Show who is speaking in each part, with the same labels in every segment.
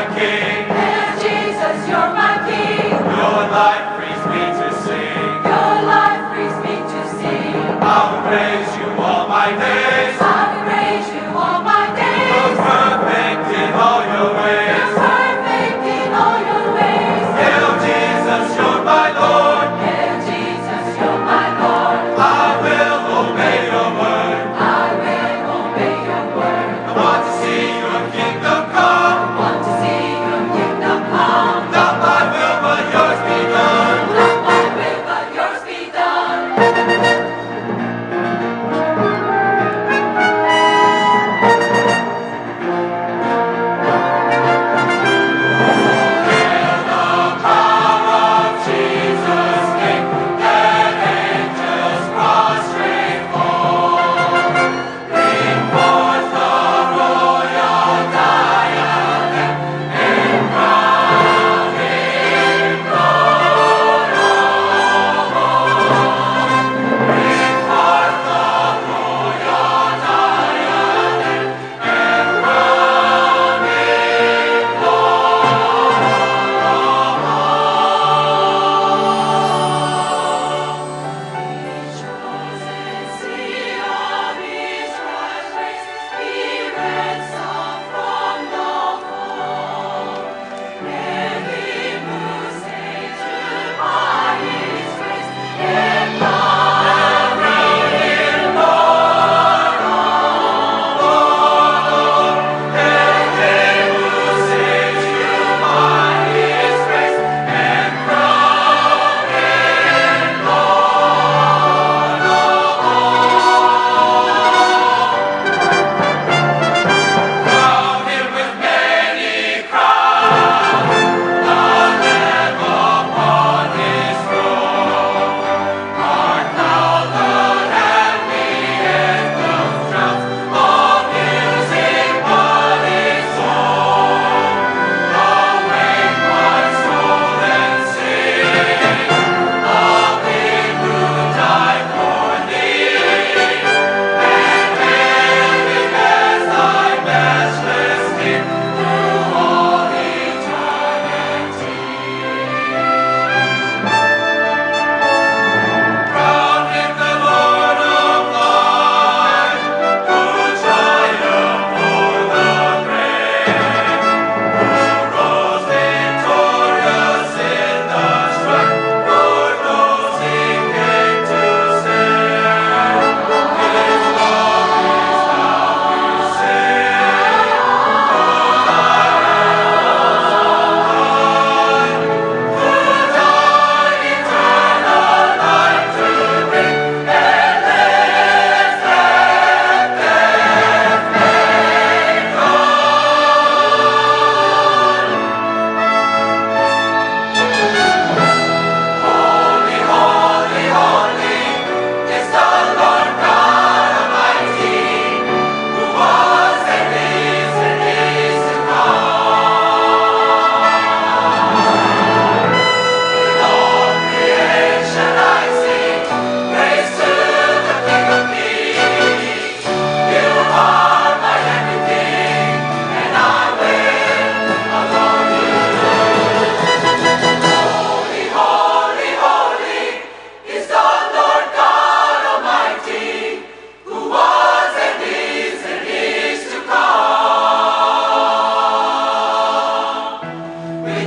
Speaker 1: my King. Jesus, you're my King. Your life frees me to sing. Your life frees me to sing. I will praise you all my days.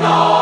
Speaker 1: know.